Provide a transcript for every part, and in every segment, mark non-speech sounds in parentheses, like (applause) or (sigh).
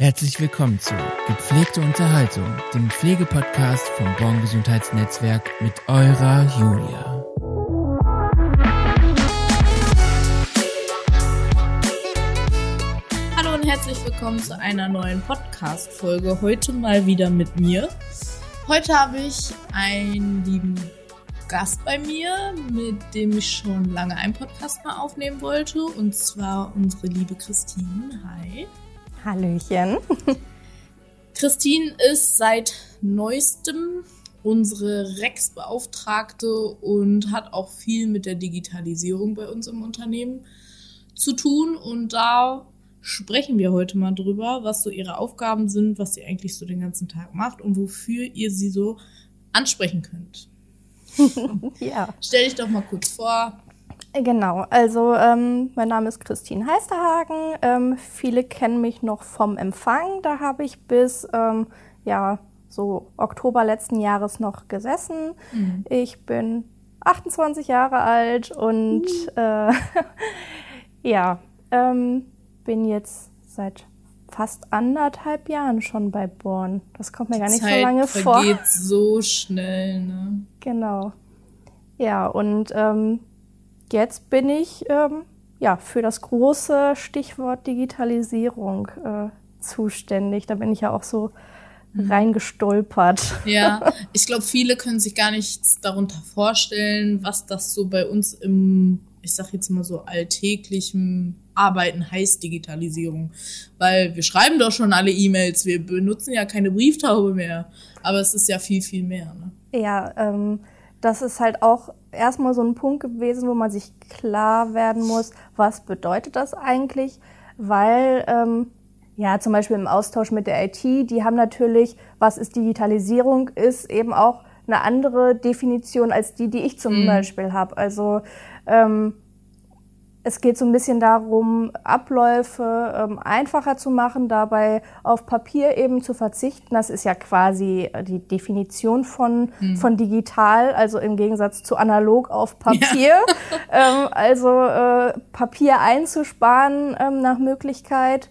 Herzlich willkommen zu Gepflegte Unterhaltung, dem Pflegepodcast vom Born Gesundheitsnetzwerk mit eurer Julia. Hallo und herzlich willkommen zu einer neuen Podcast-Folge. Heute mal wieder mit mir. Heute habe ich einen lieben Gast bei mir, mit dem ich schon lange einen Podcast mal aufnehmen wollte, und zwar unsere liebe Christine. Hi. Hallöchen. (laughs) Christine ist seit neuestem unsere Rex-Beauftragte und hat auch viel mit der Digitalisierung bei uns im Unternehmen zu tun. Und da sprechen wir heute mal drüber, was so ihre Aufgaben sind, was sie eigentlich so den ganzen Tag macht und wofür ihr sie so ansprechen könnt. (laughs) ja. Stell dich doch mal kurz vor, Genau, also ähm, mein Name ist Christine Heisterhagen. Ähm, viele kennen mich noch vom Empfang. Da habe ich bis ähm, ja, so Oktober letzten Jahres noch gesessen. Mhm. Ich bin 28 Jahre alt und mhm. äh, (laughs) ja, ähm, bin jetzt seit fast anderthalb Jahren schon bei Born. Das kommt mir gar nicht Zeit so lange vor. vergeht so schnell, ne? Genau. Ja, und ähm, jetzt bin ich ähm, ja, für das große Stichwort Digitalisierung äh, zuständig. Da bin ich ja auch so mhm. reingestolpert. Ja, (laughs) ich glaube, viele können sich gar nichts darunter vorstellen, was das so bei uns im, ich sag jetzt mal so, alltäglichen Arbeiten heißt Digitalisierung. Weil wir schreiben doch schon alle E-Mails, wir benutzen ja keine Brieftaube mehr. Aber es ist ja viel, viel mehr. Ne? Ja, ähm, das ist halt auch erstmal so ein Punkt gewesen, wo man sich klar werden muss, was bedeutet das eigentlich? Weil, ähm, ja, zum Beispiel im Austausch mit der IT, die haben natürlich, was ist Digitalisierung, ist eben auch eine andere Definition als die, die ich zum mhm. Beispiel habe. Also ähm, es geht so ein bisschen darum, Abläufe ähm, einfacher zu machen, dabei auf Papier eben zu verzichten. Das ist ja quasi äh, die Definition von, hm. von digital, also im Gegensatz zu analog auf Papier. Ja. (laughs) ähm, also äh, Papier einzusparen ähm, nach Möglichkeit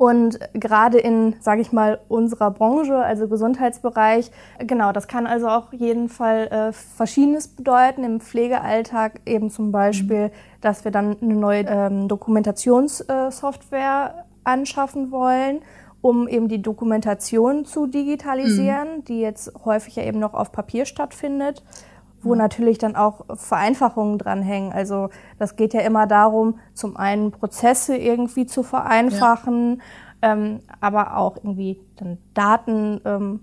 und gerade in, sage ich mal, unserer Branche, also Gesundheitsbereich, genau, das kann also auch jeden Fall äh, Verschiedenes bedeuten. Im Pflegealltag eben zum Beispiel, mhm. dass wir dann eine neue ähm, Dokumentationssoftware anschaffen wollen um eben die Dokumentation zu digitalisieren, mhm. die jetzt häufig ja eben noch auf Papier stattfindet wo natürlich dann auch Vereinfachungen dranhängen. Also das geht ja immer darum, zum einen Prozesse irgendwie zu vereinfachen, ja. ähm, aber auch irgendwie dann Daten ähm,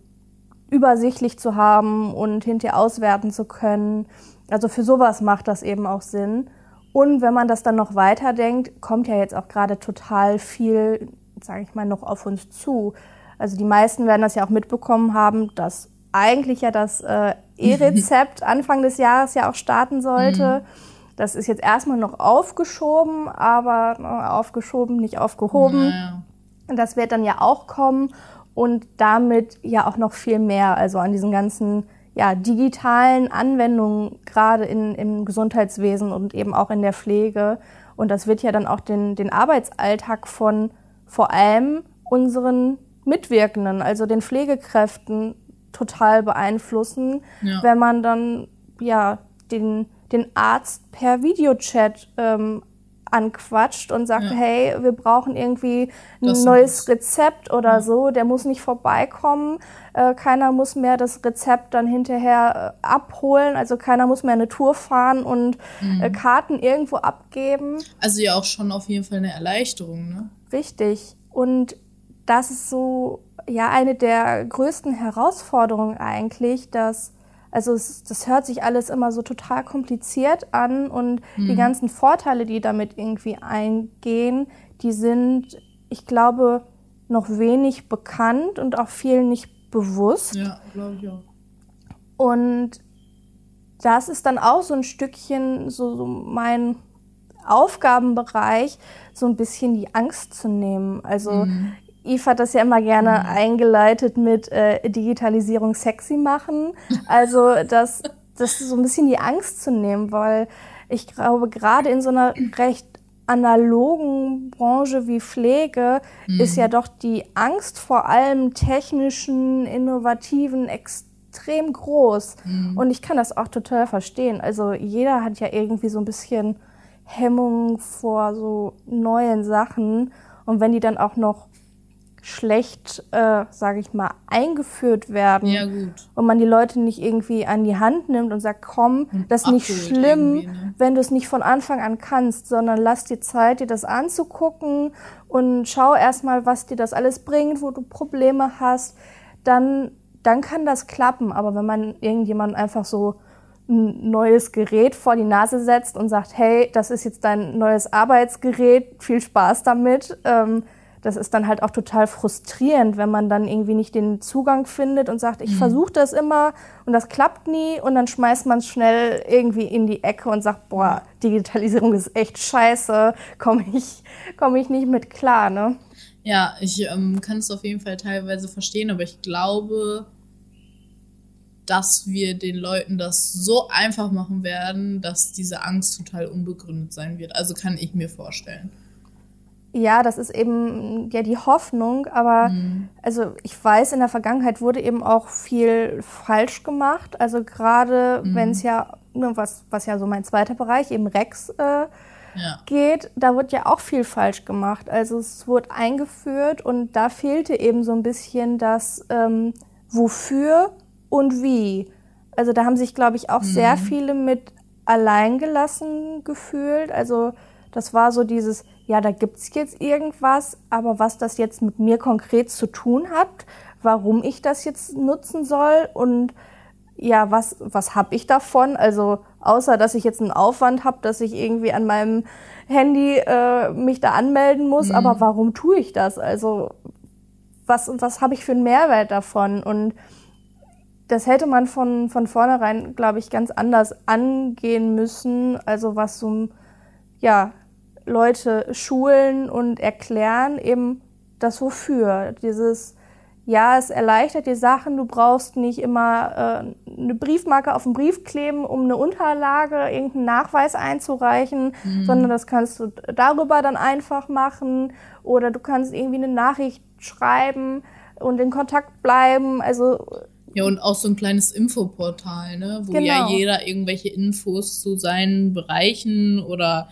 übersichtlich zu haben und hinterher auswerten zu können. Also für sowas macht das eben auch Sinn. Und wenn man das dann noch weiterdenkt, kommt ja jetzt auch gerade total viel, sage ich mal, noch auf uns zu. Also die meisten werden das ja auch mitbekommen haben, dass eigentlich ja das äh, E-Rezept (laughs) Anfang des Jahres ja auch starten sollte. Mhm. Das ist jetzt erstmal noch aufgeschoben, aber äh, aufgeschoben, nicht aufgehoben. Naja. Das wird dann ja auch kommen und damit ja auch noch viel mehr, also an diesen ganzen ja, digitalen Anwendungen, gerade in, im Gesundheitswesen und eben auch in der Pflege. Und das wird ja dann auch den, den Arbeitsalltag von vor allem unseren Mitwirkenden, also den Pflegekräften, total beeinflussen, ja. wenn man dann ja den, den Arzt per Videochat ähm, anquatscht und sagt, ja. hey, wir brauchen irgendwie ein das neues Rezept oder ja. so, der muss nicht vorbeikommen, äh, keiner muss mehr das Rezept dann hinterher äh, abholen, also keiner muss mehr eine Tour fahren und mhm. äh, Karten irgendwo abgeben. Also ja auch schon auf jeden Fall eine Erleichterung, ne? Richtig. Und das ist so ja eine der größten Herausforderungen eigentlich, dass also es, das hört sich alles immer so total kompliziert an und mhm. die ganzen Vorteile, die damit irgendwie eingehen, die sind, ich glaube, noch wenig bekannt und auch vielen nicht bewusst. Ja, glaube ich auch. Und das ist dann auch so ein Stückchen so, so mein Aufgabenbereich, so ein bisschen die Angst zu nehmen. Also mhm. Eve hat das ja immer gerne mhm. eingeleitet mit äh, Digitalisierung sexy machen. (laughs) Also das, das so ein bisschen die Angst zu nehmen, weil ich glaube, gerade in so einer recht analogen Branche wie Pflege mhm. ist ja doch die Angst vor allem technischen, innovativen, extrem groß. Mhm. Und ich kann das auch total verstehen. Also jeder hat ja irgendwie so ein bisschen Hemmung vor so neuen Sachen. Und wenn die dann auch noch schlecht, äh, sage ich mal, eingeführt werden ja, und man die Leute nicht irgendwie an die Hand nimmt und sagt, komm, das ist nicht schlimm, ne? wenn du es nicht von Anfang an kannst, sondern lass dir Zeit, dir das anzugucken und schau erstmal, was dir das alles bringt, wo du Probleme hast, dann, dann kann das klappen. Aber wenn man irgendjemand einfach so ein neues Gerät vor die Nase setzt und sagt, hey, das ist jetzt dein neues Arbeitsgerät, viel Spaß damit, ähm, das ist dann halt auch total frustrierend, wenn man dann irgendwie nicht den Zugang findet und sagt, ich mhm. versuche das immer und das klappt nie und dann schmeißt man es schnell irgendwie in die Ecke und sagt, boah, Digitalisierung ist echt scheiße, komme ich, komm ich nicht mit klar, ne? Ja, ich ähm, kann es auf jeden Fall teilweise verstehen, aber ich glaube, dass wir den Leuten das so einfach machen werden, dass diese Angst total unbegründet sein wird. Also kann ich mir vorstellen. Ja, das ist eben ja die Hoffnung, aber mhm. also ich weiß, in der Vergangenheit wurde eben auch viel falsch gemacht. Also gerade mhm. wenn es ja, ne, was, was ja so mein zweiter Bereich, eben Rex äh, ja. geht, da wird ja auch viel falsch gemacht. Also es wurde eingeführt und da fehlte eben so ein bisschen das ähm, Wofür und Wie. Also da haben sich, glaube ich, auch mhm. sehr viele mit alleingelassen gefühlt. Also das war so dieses, ja, da gibt's jetzt irgendwas, aber was das jetzt mit mir konkret zu tun hat, warum ich das jetzt nutzen soll und ja, was, was habe ich davon? Also außer, dass ich jetzt einen Aufwand habe, dass ich irgendwie an meinem Handy äh, mich da anmelden muss, mhm. aber warum tue ich das? Also was, was habe ich für einen Mehrwert davon? Und das hätte man von, von vornherein, glaube ich, ganz anders angehen müssen. Also was so, ja, Leute schulen und erklären eben das Wofür. Dieses, ja, es erleichtert die Sachen, du brauchst nicht immer äh, eine Briefmarke auf den Brief kleben, um eine Unterlage, irgendeinen Nachweis einzureichen, mhm. sondern das kannst du darüber dann einfach machen oder du kannst irgendwie eine Nachricht schreiben und in Kontakt bleiben. Also ja, und auch so ein kleines Infoportal, ne? wo genau. ja jeder irgendwelche Infos zu seinen Bereichen oder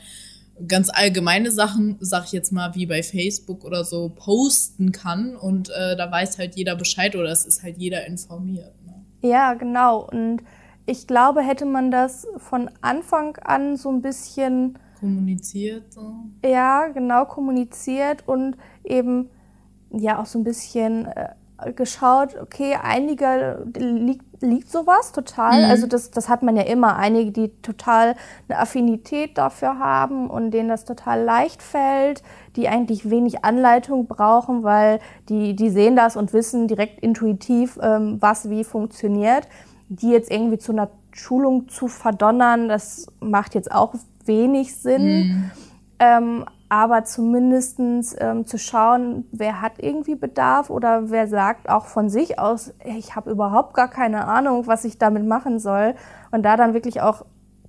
ganz allgemeine Sachen, sag ich jetzt mal, wie bei Facebook oder so, posten kann und äh, da weiß halt jeder Bescheid oder es ist halt jeder informiert. Ne? Ja, genau. Und ich glaube, hätte man das von Anfang an so ein bisschen kommuniziert. So. Ja, genau, kommuniziert und eben ja auch so ein bisschen äh, geschaut, okay, einige liegt, liegt sowas total. Mhm. Also das, das hat man ja immer. Einige, die total eine Affinität dafür haben und denen das total leicht fällt, die eigentlich wenig Anleitung brauchen, weil die, die sehen das und wissen direkt intuitiv, ähm, was wie funktioniert. Die jetzt irgendwie zu einer Schulung zu verdonnern, das macht jetzt auch wenig Sinn. Mhm. Ähm, aber zumindestens ähm, zu schauen, wer hat irgendwie Bedarf oder wer sagt auch von sich aus, ich habe überhaupt gar keine Ahnung, was ich damit machen soll. Und da dann wirklich auch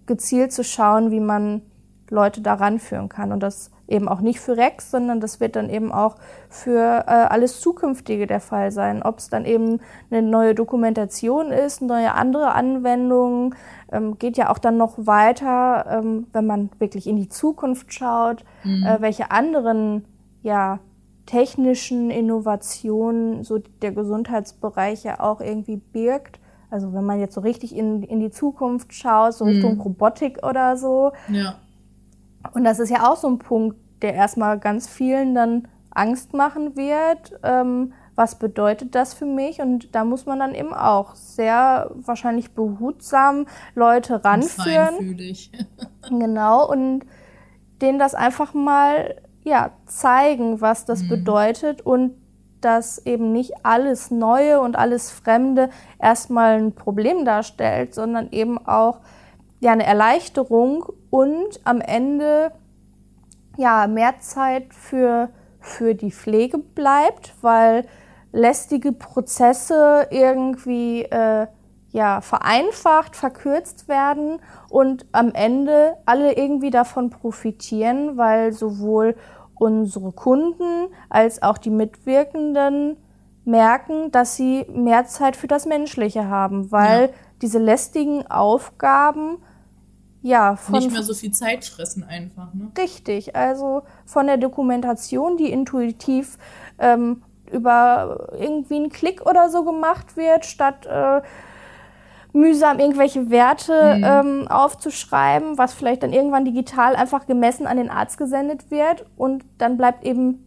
gezielt zu schauen, wie man Leute daran führen kann. Und das eben auch nicht für Rex, sondern das wird dann eben auch für äh, alles Zukünftige der Fall sein. Ob es dann eben eine neue Dokumentation ist, neue andere Anwendungen, ähm, geht ja auch dann noch weiter, ähm, wenn man wirklich in die Zukunft schaut, mhm. äh, welche anderen ja, technischen Innovationen so der Gesundheitsbereich ja auch irgendwie birgt. Also wenn man jetzt so richtig in, in die Zukunft schaut, so Richtung mhm. Robotik oder so. Ja. Und das ist ja auch so ein Punkt, der erstmal ganz vielen dann Angst machen wird. Ähm, was bedeutet das für mich? Und da muss man dann eben auch sehr wahrscheinlich behutsam Leute ranführen. (laughs) genau, und denen das einfach mal ja, zeigen, was das mhm. bedeutet und dass eben nicht alles Neue und alles Fremde erstmal ein Problem darstellt, sondern eben auch ja, eine Erleichterung und am Ende ja, mehr Zeit für, für die Pflege bleibt, weil lästige Prozesse irgendwie äh, ja, vereinfacht, verkürzt werden und am Ende alle irgendwie davon profitieren, weil sowohl unsere Kunden als auch die Mitwirkenden merken, dass sie mehr Zeit für das Menschliche haben, weil ja. diese lästigen Aufgaben ja von nicht mehr so viel Zeit fressen einfach. Ne? Richtig, also von der Dokumentation, die intuitiv ähm, über irgendwie einen Klick oder so gemacht wird, statt äh, mühsam irgendwelche Werte mhm. ähm, aufzuschreiben, was vielleicht dann irgendwann digital einfach gemessen an den Arzt gesendet wird und dann bleibt eben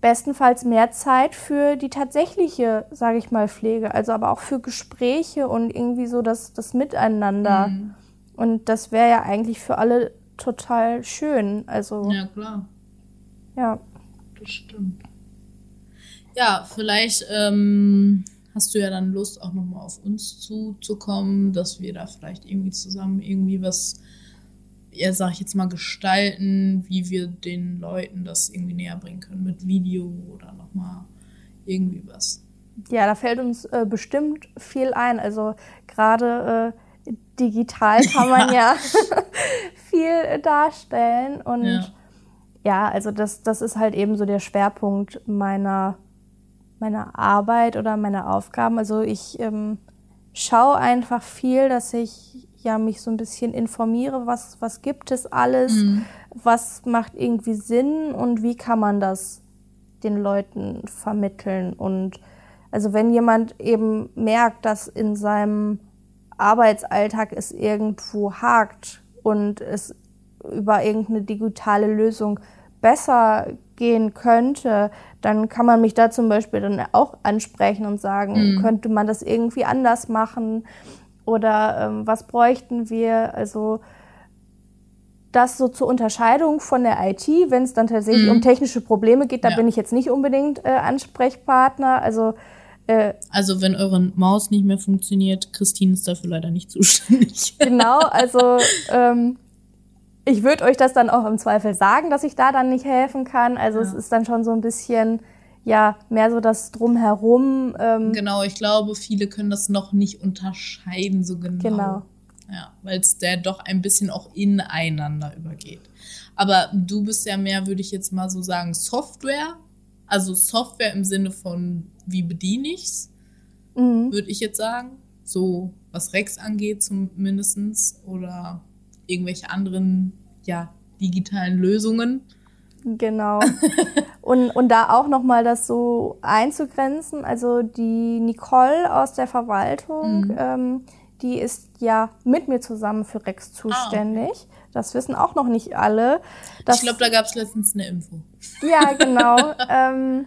bestenfalls mehr Zeit für die tatsächliche, sage ich mal, Pflege, also aber auch für Gespräche und irgendwie so das, das Miteinander. Mhm. Und das wäre ja eigentlich für alle total schön. Also ja klar. Ja. Das stimmt. Ja, vielleicht ähm, hast du ja dann Lust, auch nochmal auf uns zuzukommen, dass wir da vielleicht irgendwie zusammen irgendwie was, ja, sag ich jetzt mal, gestalten, wie wir den Leuten das irgendwie näher bringen können mit Video oder nochmal irgendwie was. Ja, da fällt uns äh, bestimmt viel ein. Also gerade äh, digital kann man ja, (laughs) viel darstellen und ja. ja, also das, das ist halt eben so der Schwerpunkt meiner meiner Arbeit oder meiner Aufgaben. Also ich ähm, schaue einfach viel, dass ich ja mich so ein bisschen informiere, was, was gibt es alles, mhm. was macht irgendwie Sinn und wie kann man das den Leuten vermitteln. Und also wenn jemand eben merkt, dass in seinem Arbeitsalltag es irgendwo hakt und es über irgendeine digitale Lösung besser gehen könnte, dann kann man mich da zum Beispiel dann auch ansprechen und sagen, mhm. könnte man das irgendwie anders machen oder ähm, was bräuchten wir? Also das so zur Unterscheidung von der IT, wenn es dann tatsächlich mhm. um technische Probleme geht, da ja. bin ich jetzt nicht unbedingt äh, Ansprechpartner. Also äh, also wenn eure Maus nicht mehr funktioniert, Christine ist dafür leider nicht zuständig. (laughs) Genau, also ähm, ich würde euch das dann auch im Zweifel sagen, dass ich da dann nicht helfen kann. Also ja. es ist dann schon so ein bisschen, ja, mehr so das Drumherum. Ähm genau, ich glaube, viele können das noch nicht unterscheiden so genau. Genau. Ja, weil es der doch ein bisschen auch ineinander übergeht. Aber du bist ja mehr, würde ich jetzt mal so sagen, Software. Also Software im Sinne von, wie bediene ich's, mhm. würde ich jetzt sagen. So, was Rex angeht zumindestens Oder irgendwelche anderen ja, digitalen Lösungen. Genau. (laughs) und, und da auch nochmal das so einzugrenzen. Also die Nicole aus der Verwaltung, mhm. ähm, die ist ja mit mir zusammen für Rex zuständig. Ah, okay. Das wissen auch noch nicht alle. ich glaube, da gab es letztens eine Info. Ja, (laughs) genau. (laughs) ähm,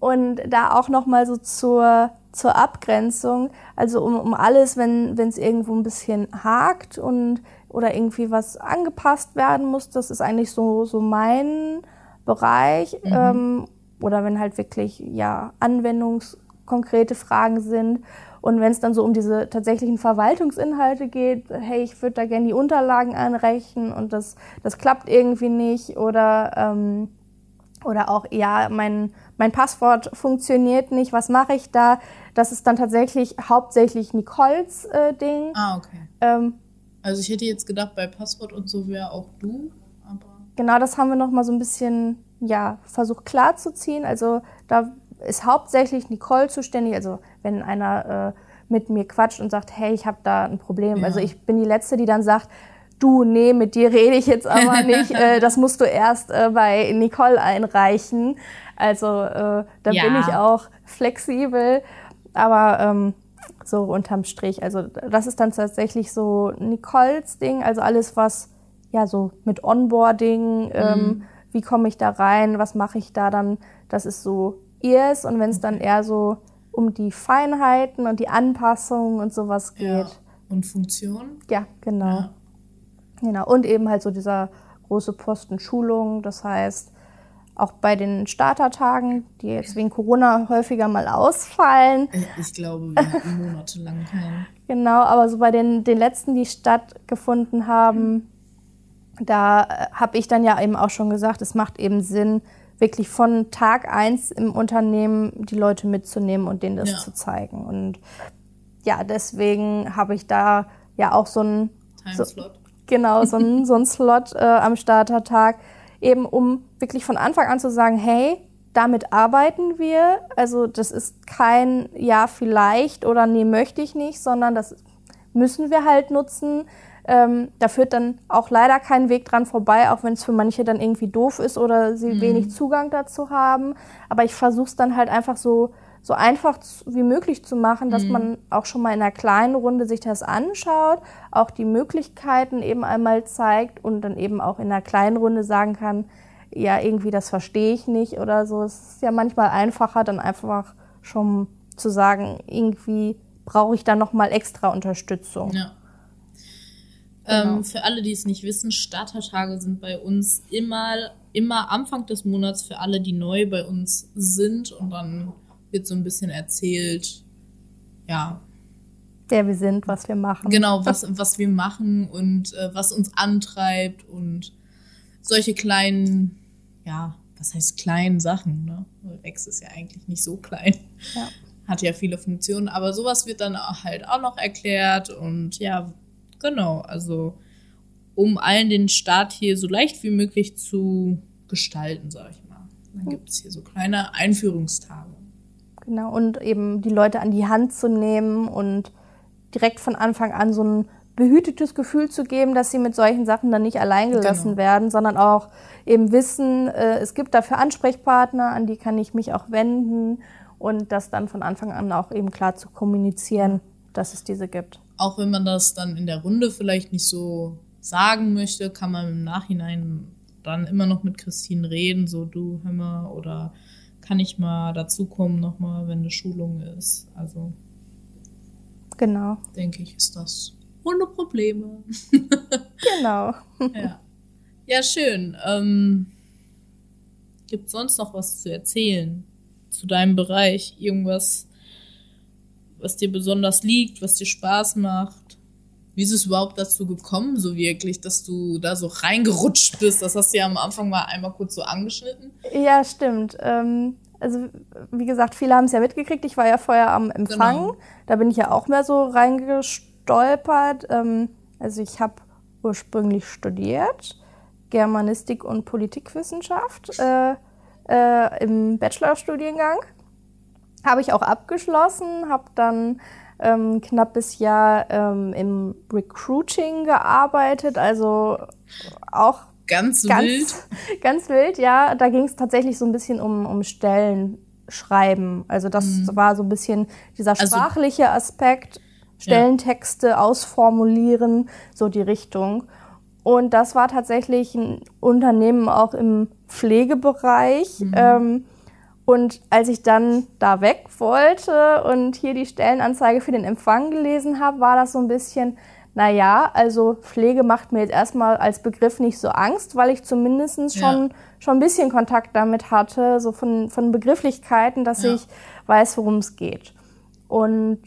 und da auch nochmal so zur, zur Abgrenzung, also um, um alles, wenn es irgendwo ein bisschen hakt und oder irgendwie was angepasst werden muss. Das ist eigentlich so, so mein Bereich. Mhm. Ähm, oder wenn halt wirklich ja anwendungskonkrete Fragen sind. Und wenn es dann so um diese tatsächlichen Verwaltungsinhalte geht, hey, ich würde da gerne die Unterlagen einreichen und das, das klappt irgendwie nicht. Oder, ähm, oder auch, ja, mein, mein Passwort funktioniert nicht, was mache ich da? Das ist dann tatsächlich hauptsächlich Nicoles äh, Ding. Ah, okay. Ähm, also ich hätte jetzt gedacht, bei Passwort und so wäre auch du, aber. Genau, das haben wir noch mal so ein bisschen, ja, versucht klarzuziehen. Also da ist hauptsächlich Nicole zuständig. Also wenn einer äh, mit mir quatscht und sagt, hey, ich habe da ein Problem. Ja. Also ich bin die Letzte, die dann sagt, du, nee, mit dir rede ich jetzt aber (laughs) nicht. äh, das musst du erst äh, bei Nicole einreichen. Also äh, da ja. bin ich auch flexibel. Aber ähm, so unterm Strich. Also das ist dann tatsächlich so Nicoles Ding, also alles, was ja so mit Onboarding, mhm. ähm, wie komme ich da rein, was mache ich da dann, das ist so ihrs. Und wenn es dann eher so um die Feinheiten und die Anpassungen und sowas geht. Ja. Und Funktion? Ja, genau. Ja. Genau. Und eben halt so dieser große Posten Schulung, das heißt, auch bei den Startertagen, die jetzt wegen Corona häufiger mal ausfallen. Ich glaube, monatelang keinen. (laughs) Genau, aber so bei den, den letzten, die stattgefunden haben, da äh, habe ich dann ja eben auch schon gesagt, es macht eben Sinn, wirklich von Tag eins im Unternehmen die Leute mitzunehmen und denen das ja. zu zeigen. Und ja, deswegen habe ich da ja auch so ein Timeslot. So, genau, so ein, so ein Slot äh, am Startertag, eben um wirklich von Anfang an zu sagen, hey, damit arbeiten wir. Also das ist kein Ja vielleicht oder nee möchte ich nicht, sondern das müssen wir halt nutzen. Ähm, da führt dann auch leider kein Weg dran vorbei, auch wenn es für manche dann irgendwie doof ist oder sie mhm. wenig Zugang dazu haben. Aber ich versuche es dann halt einfach so, so einfach wie möglich zu machen, dass mhm. man auch schon mal in einer kleinen Runde sich das anschaut, auch die Möglichkeiten eben einmal zeigt und dann eben auch in einer kleinen Runde sagen kann, ja, irgendwie das verstehe ich nicht oder so. Es ist ja manchmal einfacher, dann einfach schon zu sagen, irgendwie brauche ich da nochmal extra Unterstützung. Ja. Genau. Ähm, für alle, die es nicht wissen, Startertage sind bei uns immer, immer Anfang des Monats für alle, die neu bei uns sind. Und dann wird so ein bisschen erzählt, ja. Wer wir sind, was wir machen. Genau, was, was wir machen und äh, was uns antreibt und solche kleinen, ja, was heißt kleinen Sachen, ne? Rex ist ja eigentlich nicht so klein. Ja. Hat ja viele Funktionen, aber sowas wird dann halt auch noch erklärt und ja, Genau, also um allen den Start hier so leicht wie möglich zu gestalten, sag ich mal. Dann gibt es hier so kleine Einführungstage. Genau, und eben die Leute an die Hand zu nehmen und direkt von Anfang an so ein behütetes Gefühl zu geben, dass sie mit solchen Sachen dann nicht alleingelassen genau. werden, sondern auch eben wissen, äh, es gibt dafür Ansprechpartner, an die kann ich mich auch wenden und das dann von Anfang an auch eben klar zu kommunizieren, dass es diese gibt auch wenn man das dann in der Runde vielleicht nicht so sagen möchte, kann man im Nachhinein dann immer noch mit Christine reden, so du mal oder kann ich mal dazukommen nochmal, wenn eine Schulung ist. Also genau. Denke ich, ist das ohne Probleme. (laughs) genau. ja. ja, schön. Ähm, Gibt sonst noch was zu erzählen zu deinem Bereich? Irgendwas, was dir besonders liegt, was dir Spaß macht? Wie ist es überhaupt dazu gekommen, so wirklich, dass du da so reingerutscht bist? Das hast du ja am Anfang mal einmal kurz so angeschnitten. Ja, stimmt. Ähm, also, wie gesagt, viele haben es ja mitgekriegt. Ich war ja vorher am Empfang. Genau. Da bin ich ja auch mehr so reingestolpert. Ähm, also, ich habe ursprünglich studiert Germanistik und Politikwissenschaft äh, äh, im Bachelorstudiengang. Habe ich auch abgeschlossen, habe dann ähm, knappes Jahr ähm, im Recruiting gearbeitet, also auch ganz, ganz wild. (laughs) Ganz wild, ja. Da ging es tatsächlich so ein bisschen um, um Stellen schreiben. Also das mhm. war so ein bisschen dieser also sprachliche also, Aspekt, Stellentexte ja. ausformulieren, so die Richtung. Und das war tatsächlich ein Unternehmen auch im Pflegebereich. Mhm. Ähm, und als ich dann da weg wollte und hier die Stellenanzeige für den Empfang gelesen habe, war das so ein bisschen, naja, also Pflege macht mir jetzt erstmal als Begriff nicht so Angst, weil ich zumindest schon, ja. schon ein bisschen Kontakt damit hatte, so von, von Begrifflichkeiten, dass ja. ich weiß, worum es geht. Und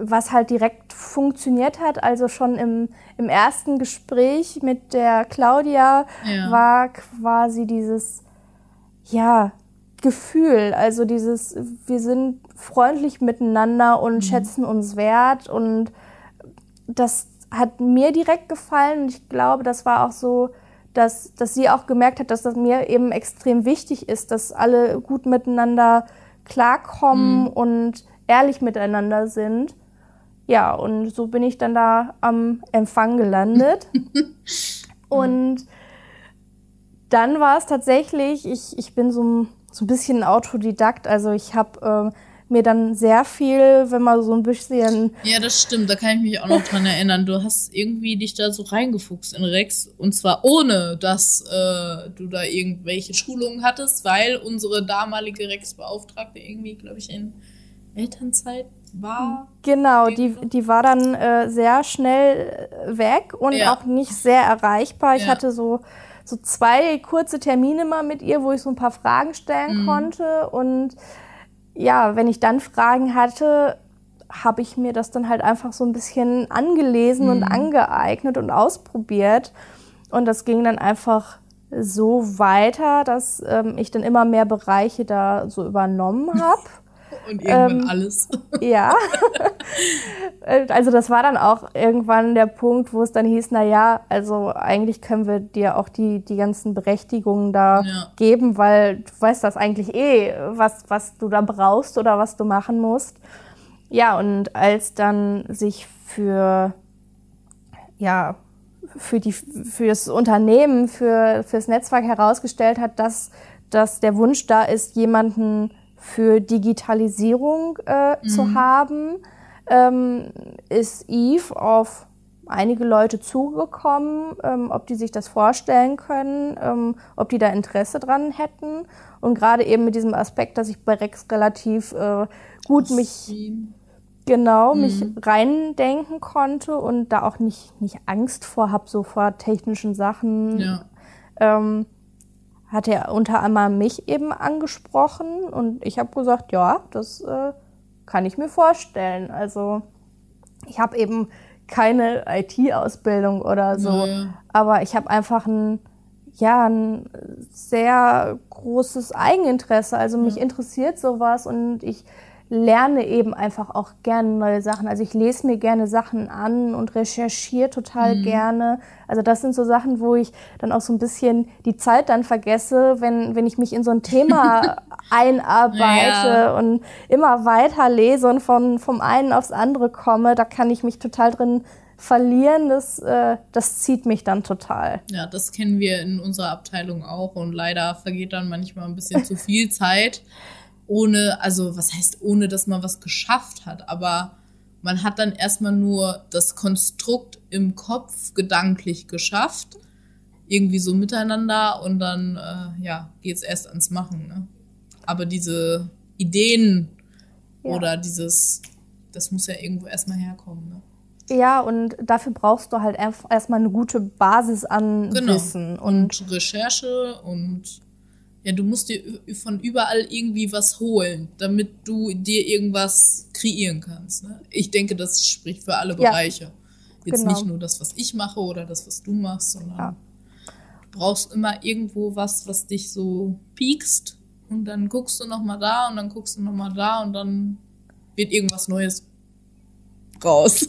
was halt direkt funktioniert hat, also schon im, im ersten Gespräch mit der Claudia, ja. war quasi dieses, ja, Gefühl, also dieses, wir sind freundlich miteinander und mhm. schätzen uns wert und das hat mir direkt gefallen und ich glaube, das war auch so, dass, dass sie auch gemerkt hat, dass das mir eben extrem wichtig ist, dass alle gut miteinander klarkommen mhm. und ehrlich miteinander sind. Ja, und so bin ich dann da am Empfang gelandet. (laughs) und dann war es tatsächlich, ich, ich bin so ein so ein bisschen Autodidakt. Also ich habe äh, mir dann sehr viel, wenn man so ein bisschen. Ja, das stimmt, da kann ich mich auch noch dran erinnern. Du hast irgendwie dich da so reingefuchst in Rex und zwar ohne, dass äh, du da irgendwelche Schulungen hattest, weil unsere damalige Rex-Beauftragte irgendwie, glaube ich, in Elternzeit war. Genau, die, die war dann äh, sehr schnell weg und ja. auch nicht sehr erreichbar. Ich ja. hatte so so zwei kurze Termine mal mit ihr, wo ich so ein paar Fragen stellen mhm. konnte. Und ja, wenn ich dann Fragen hatte, habe ich mir das dann halt einfach so ein bisschen angelesen mhm. und angeeignet und ausprobiert. Und das ging dann einfach so weiter, dass ähm, ich dann immer mehr Bereiche da so übernommen (laughs) habe. Und irgendwann ähm, alles. (laughs) Ja. also das war dann auch irgendwann der Punkt, wo es dann hieß, na ja, also eigentlich können wir dir auch die, die ganzen Berechtigungen da ja. geben, weil du weißt das eigentlich eh, was, was du da brauchst oder was du machen musst. Ja, und als dann sich für, ja, für, die, für das Unternehmen, für, für das Netzwerk herausgestellt hat, dass, dass der Wunsch da ist, jemanden für Digitalisierung äh, mhm. zu haben, ähm, ist Eve auf einige Leute zugekommen, ähm, ob die sich das vorstellen können, ähm, ob die da Interesse dran hätten. Und gerade eben mit diesem Aspekt, dass ich bei Rex relativ äh, gut mich genau mhm. mich reindenken konnte und da auch nicht, nicht Angst vor habe, so vor technischen Sachen. Ja. Ähm, hat er unter anderem mich eben angesprochen und ich habe gesagt, ja, das äh, kann ich mir vorstellen. Also ich habe eben keine IT-Ausbildung oder so, naja. aber ich habe einfach ein ja ein sehr großes Eigeninteresse. Also mich ja. interessiert sowas und ich lerne eben einfach auch gerne neue Sachen. Also ich lese mir gerne Sachen an und recherchiere total mhm. gerne. Also das sind so Sachen, wo ich dann auch so ein bisschen die Zeit dann vergesse, wenn, wenn ich mich in so ein Thema (laughs) einarbeite ja. und immer weiter lese und von, vom einen aufs andere komme. Da kann ich mich total drin verlieren, das, äh, das zieht mich dann total. Ja, das kennen wir in unserer Abteilung auch und leider vergeht dann manchmal ein bisschen zu viel Zeit (laughs) ohne, also was heißt ohne, dass man was geschafft hat, aber man hat dann erstmal nur das Konstrukt im Kopf gedanklich geschafft, irgendwie so miteinander und dann, äh, ja, geht's erst ans Machen, ne? Aber diese Ideen ja. oder dieses, das muss ja irgendwo erstmal herkommen, ne? Ja, und dafür brauchst du halt erstmal eine gute Basis an genau. Wissen. Und, und Recherche und ja, du musst dir von überall irgendwie was holen, damit du dir irgendwas kreieren kannst. Ne? Ich denke, das spricht für alle Bereiche. Ja, Jetzt genau. nicht nur das, was ich mache oder das, was du machst, sondern ja. du brauchst immer irgendwo was, was dich so piekst und dann guckst du nochmal da und dann guckst du nochmal da und dann wird irgendwas Neues raus. (laughs)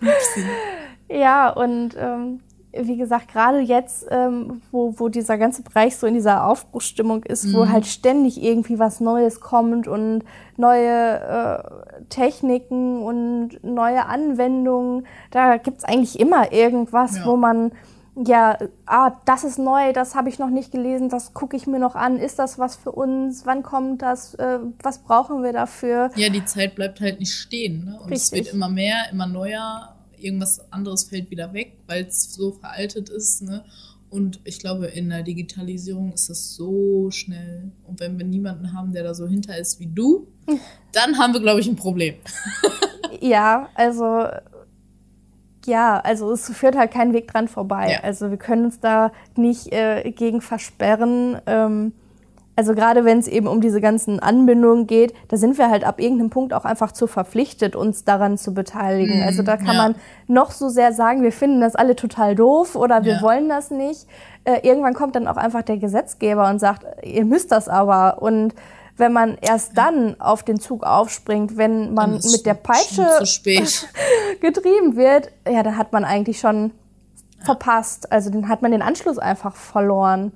(laughs) ja, und ähm, wie gesagt, gerade jetzt, ähm, wo, wo dieser ganze Bereich so in dieser Aufbruchsstimmung ist, mhm. wo halt ständig irgendwie was Neues kommt und neue äh, Techniken und neue Anwendungen, da gibt's eigentlich immer irgendwas, ja. wo man ja, ah, das ist neu, das habe ich noch nicht gelesen, das gucke ich mir noch an. Ist das was für uns? Wann kommt das? Äh, was brauchen wir dafür? Ja, die Zeit bleibt halt nicht stehen. Ne? Und Richtig. es wird immer mehr, immer neuer irgendwas anderes fällt wieder weg, weil es so veraltet ist. Ne? Und ich glaube, in der Digitalisierung ist das so schnell. Und wenn wir niemanden haben, der da so hinter ist wie du, (laughs) dann haben wir, glaube ich, ein Problem. (laughs) ja, also ja, also es führt halt kein Weg dran vorbei. Ja. Also wir können uns da nicht äh, gegen versperren. Ähm, also gerade wenn es eben um diese ganzen Anbindungen geht, da sind wir halt ab irgendeinem Punkt auch einfach zu verpflichtet, uns daran zu beteiligen. Also da kann ja. man noch so sehr sagen, wir finden das alle total doof oder wir ja. wollen das nicht. Äh, irgendwann kommt dann auch einfach der Gesetzgeber und sagt, ihr müsst das aber. Und wenn man erst dann auf den Zug aufspringt, wenn man mit der Peitsche (laughs) getrieben wird, ja, dann hat man eigentlich schon verpasst. Also dann hat man den Anschluss einfach verloren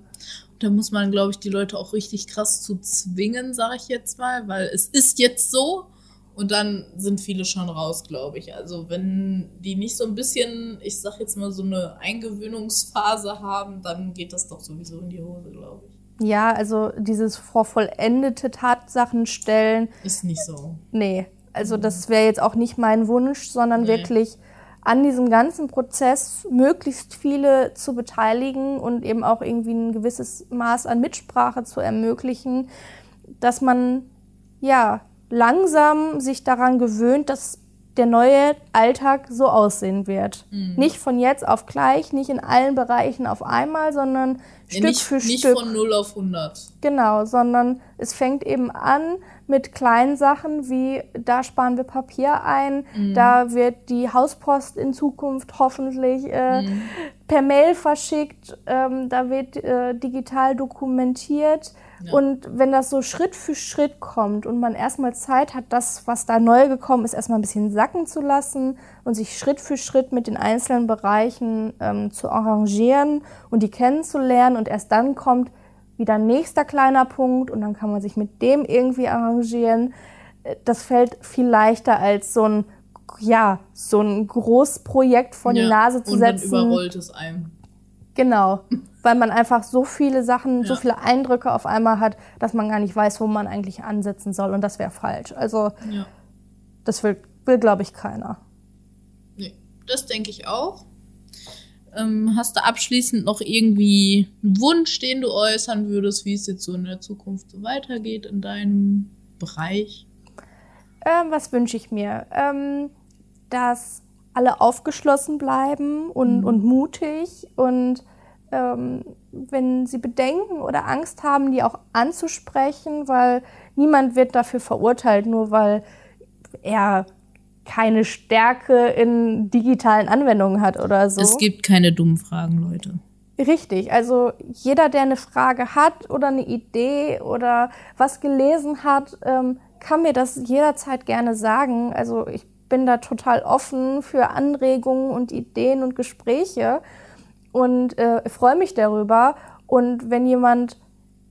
da muss man, glaube ich, die Leute auch richtig krass zu zwingen, sage ich jetzt mal, weil es ist jetzt so und dann sind viele schon raus, glaube ich. Also wenn die nicht so ein bisschen, ich sag jetzt mal so eine Eingewöhnungsphase haben, dann geht das doch sowieso in die Hose, glaube ich. Ja, also dieses vor vollendete Tatsachen stellen. Ist nicht so. Nee, also das wäre jetzt auch nicht mein Wunsch, sondern nee. wirklich an diesem ganzen Prozess möglichst viele zu beteiligen und eben auch irgendwie ein gewisses Maß an Mitsprache zu ermöglichen, dass man ja langsam sich daran gewöhnt, dass der neue Alltag so aussehen wird. Mhm. Nicht von jetzt auf gleich, nicht in allen Bereichen auf einmal, sondern ja, Stück nicht, für nicht Stück. Nicht von 0 auf 100. Genau, sondern es fängt eben an mit kleinen Sachen wie, da sparen wir Papier ein, mhm. da wird die Hauspost in Zukunft hoffentlich äh, mhm. per Mail verschickt, ähm, da wird äh, digital dokumentiert Ja. Und wenn das so Schritt für Schritt kommt und man erstmal Zeit hat, das, was da neu gekommen ist, erstmal ein bisschen sacken zu lassen und sich Schritt für Schritt mit den einzelnen Bereichen ähm, zu arrangieren und die kennenzulernen und erst dann kommt wieder ein nächster kleiner Punkt und dann kann man sich mit dem irgendwie arrangieren. Äh, Das fällt viel leichter als so ein, ja, so ein Großprojekt vor die Ja, Nase zu und dann setzen. überrollt es einem. Genau, (laughs) weil man einfach so viele Sachen, so Ja. viele Eindrücke auf einmal hat, dass man gar nicht weiß, wo man eigentlich ansetzen soll und das wäre falsch. Also Ja. das will, will glaube ich, keiner. Nee, das denke ich auch. Ähm, hast du abschließend noch irgendwie einen Wunsch, den du äußern würdest, wie es jetzt so in der Zukunft so weitergeht in deinem Bereich? Ähm, was wünsche ich mir? Ähm, dass alle aufgeschlossen bleiben und, Mhm. und mutig und ähm, wenn sie Bedenken oder Angst haben, die auch anzusprechen, weil niemand wird dafür verurteilt, nur weil er keine Stärke in digitalen Anwendungen hat oder so. Es gibt keine dummen Fragen, Leute. Richtig, also jeder, der eine Frage hat oder eine Idee oder was gelesen hat, ähm, kann mir das jederzeit gerne sagen. Also ich bin da total offen für Anregungen und Ideen und Gespräche und äh, freue mich darüber. Und wenn jemand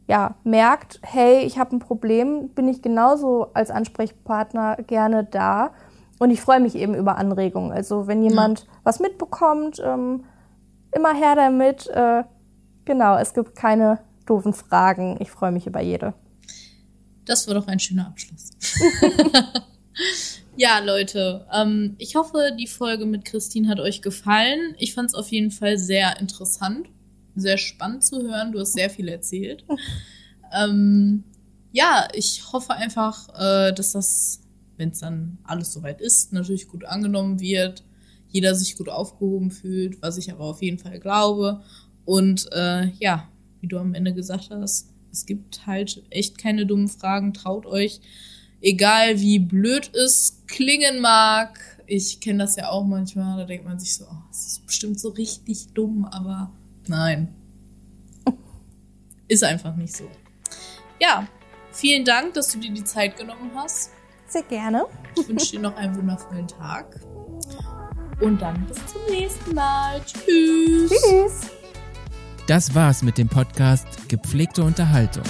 ja, merkt, hey, ich habe ein Problem, bin ich genauso als Ansprechpartner gerne da. Und ich freue mich eben über Anregungen. Also wenn jemand was mitbekommt, ähm, immer her damit. Äh, genau, es gibt keine doofen Fragen. Ich freue mich über jede. Das war doch ein schöner Abschluss. (laughs) (laughs) ja, Leute, ähm, ich hoffe, die Folge mit Christine hat euch gefallen. Ich fand es auf jeden Fall sehr interessant, sehr spannend zu hören. Du hast sehr viel erzählt. (laughs) ähm, ja, ich hoffe einfach, äh, dass das, wenn es dann alles soweit ist, natürlich gut angenommen wird, jeder sich gut aufgehoben fühlt, was ich aber auf jeden Fall glaube. Und äh, ja, wie du am Ende gesagt hast, es gibt halt echt keine dummen Fragen. Traut euch, egal wie blöd es klingen mag. Ich kenne das ja auch manchmal, da denkt man sich so, oh, es ist bestimmt so richtig dumm, aber nein. Ist einfach nicht so. Ja, vielen Dank, dass du dir die Zeit genommen hast. Sehr gerne. Ich wünsche dir noch einen wundervollen Tag. Und dann bis zum nächsten Mal. Tschüss. Tschüss. Das war's mit dem Podcast Gepflegte Unterhaltung.